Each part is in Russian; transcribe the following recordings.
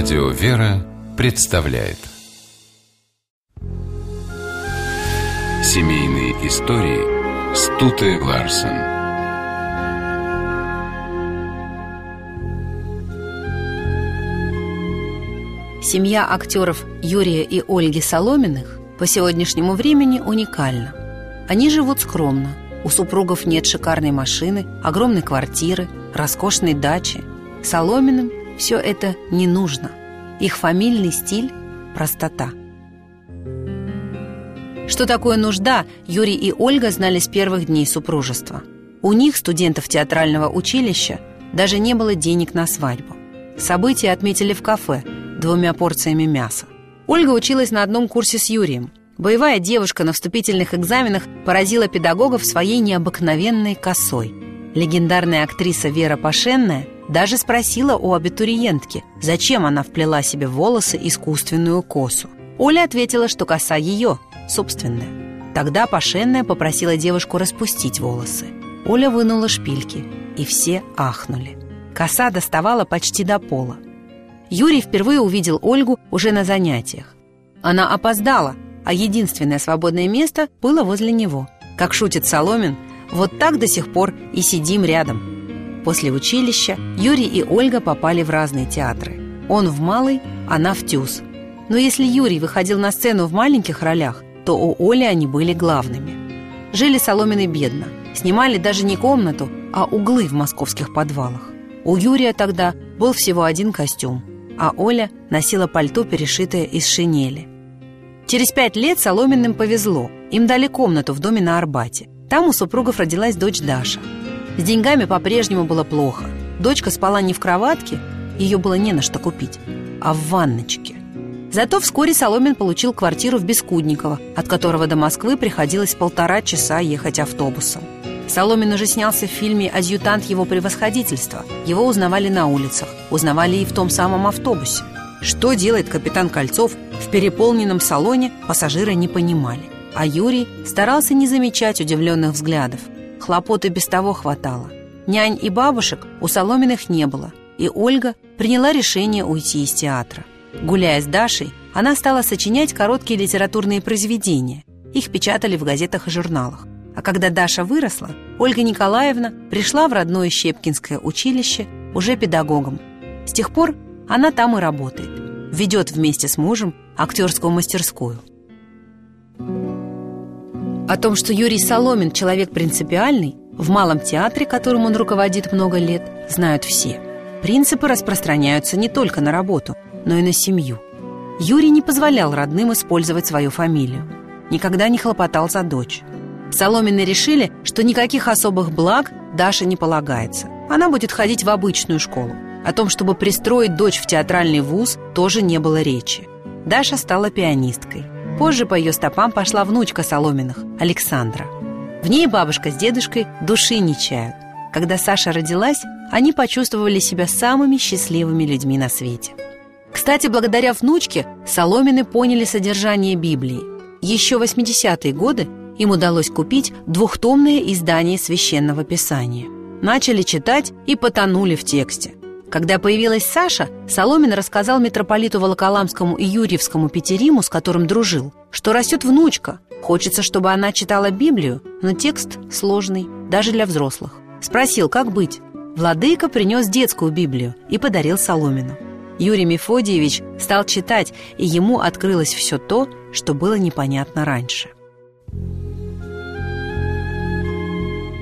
Радио «Вера» представляет Семейные истории Стуты Ларсен Семья актеров Юрия и Ольги Соломиных по сегодняшнему времени уникальна. Они живут скромно. У супругов нет шикарной машины, огромной квартиры, роскошной дачи. Соломиным все это не нужно. Их фамильный стиль – простота. Что такое нужда, Юрий и Ольга знали с первых дней супружества. У них, студентов театрального училища, даже не было денег на свадьбу. События отметили в кафе двумя порциями мяса. Ольга училась на одном курсе с Юрием. Боевая девушка на вступительных экзаменах поразила педагогов своей необыкновенной косой. Легендарная актриса Вера Пашенная даже спросила у абитуриентки, зачем она вплела себе в волосы искусственную косу. Оля ответила, что коса ее, собственная. Тогда Пашенная попросила девушку распустить волосы. Оля вынула шпильки, и все ахнули. Коса доставала почти до пола. Юрий впервые увидел Ольгу уже на занятиях. Она опоздала, а единственное свободное место было возле него. Как шутит Соломин, вот так до сих пор и сидим рядом. После училища Юрий и Ольга попали в разные театры. Он в малый, она в тюз. Но если Юрий выходил на сцену в маленьких ролях, то у Оли они были главными. Жили Соломины бедно. Снимали даже не комнату, а углы в московских подвалах. У Юрия тогда был всего один костюм, а Оля носила пальто, перешитое из шинели – Через пять лет Соломенным повезло. Им дали комнату в доме на Арбате. Там у супругов родилась дочь Даша. С деньгами по-прежнему было плохо. Дочка спала не в кроватке, ее было не на что купить, а в ванночке. Зато вскоре Соломин получил квартиру в Бескудниково, от которого до Москвы приходилось полтора часа ехать автобусом. Соломин уже снялся в фильме «Адъютант его превосходительства». Его узнавали на улицах, узнавали и в том самом автобусе. Что делает капитан Кольцов в переполненном салоне, пассажиры не понимали. А Юрий старался не замечать удивленных взглядов. Хлопоты без того хватало. Нянь и бабушек у Соломиных не было, и Ольга приняла решение уйти из театра. Гуляя с Дашей, она стала сочинять короткие литературные произведения. Их печатали в газетах и журналах. А когда Даша выросла, Ольга Николаевна пришла в родное Щепкинское училище уже педагогом. С тех пор она там и работает. Ведет вместе с мужем актерскую мастерскую. О том, что Юрий Соломин человек принципиальный, в Малом театре, которым он руководит много лет, знают все. Принципы распространяются не только на работу, но и на семью. Юрий не позволял родным использовать свою фамилию. Никогда не хлопотал за дочь. Соломины решили, что никаких особых благ Даше не полагается. Она будет ходить в обычную школу. О том, чтобы пристроить дочь в театральный вуз, тоже не было речи. Даша стала пианисткой. Позже по ее стопам пошла внучка Соломиных, Александра. В ней бабушка с дедушкой души не чают. Когда Саша родилась, они почувствовали себя самыми счастливыми людьми на свете. Кстати, благодаря внучке Соломины поняли содержание Библии. Еще в 80-е годы им удалось купить двухтомное издание Священного Писания. Начали читать и потонули в тексте. Когда появилась Саша, Соломин рассказал митрополиту Волоколамскому и Юрьевскому Петериму, с которым дружил, что растет внучка. Хочется, чтобы она читала Библию, но текст сложный, даже для взрослых. Спросил, как быть. Владыка принес детскую Библию и подарил Соломину. Юрий Мефодиевич стал читать, и ему открылось все то, что было непонятно раньше.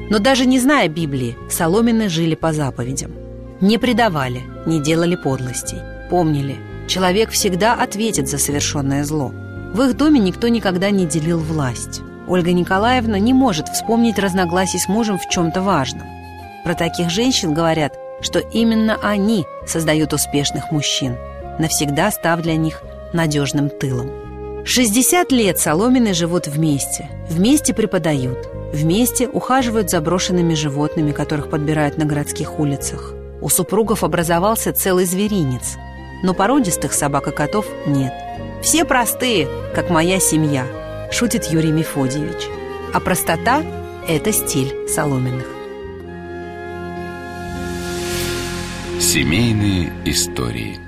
Но даже не зная Библии, Соломины жили по заповедям – не предавали, не делали подлостей. Помнили, человек всегда ответит за совершенное зло. В их доме никто никогда не делил власть. Ольга Николаевна не может вспомнить разногласий с мужем в чем-то важном. Про таких женщин говорят, что именно они создают успешных мужчин, навсегда став для них надежным тылом. 60 лет Соломины живут вместе, вместе преподают, вместе ухаживают за брошенными животными, которых подбирают на городских улицах. У супругов образовался целый зверинец, но породистых собак и котов нет. Все простые, как моя семья, шутит Юрий Мефодьевич. А простота – это стиль Соломенных. Семейные истории –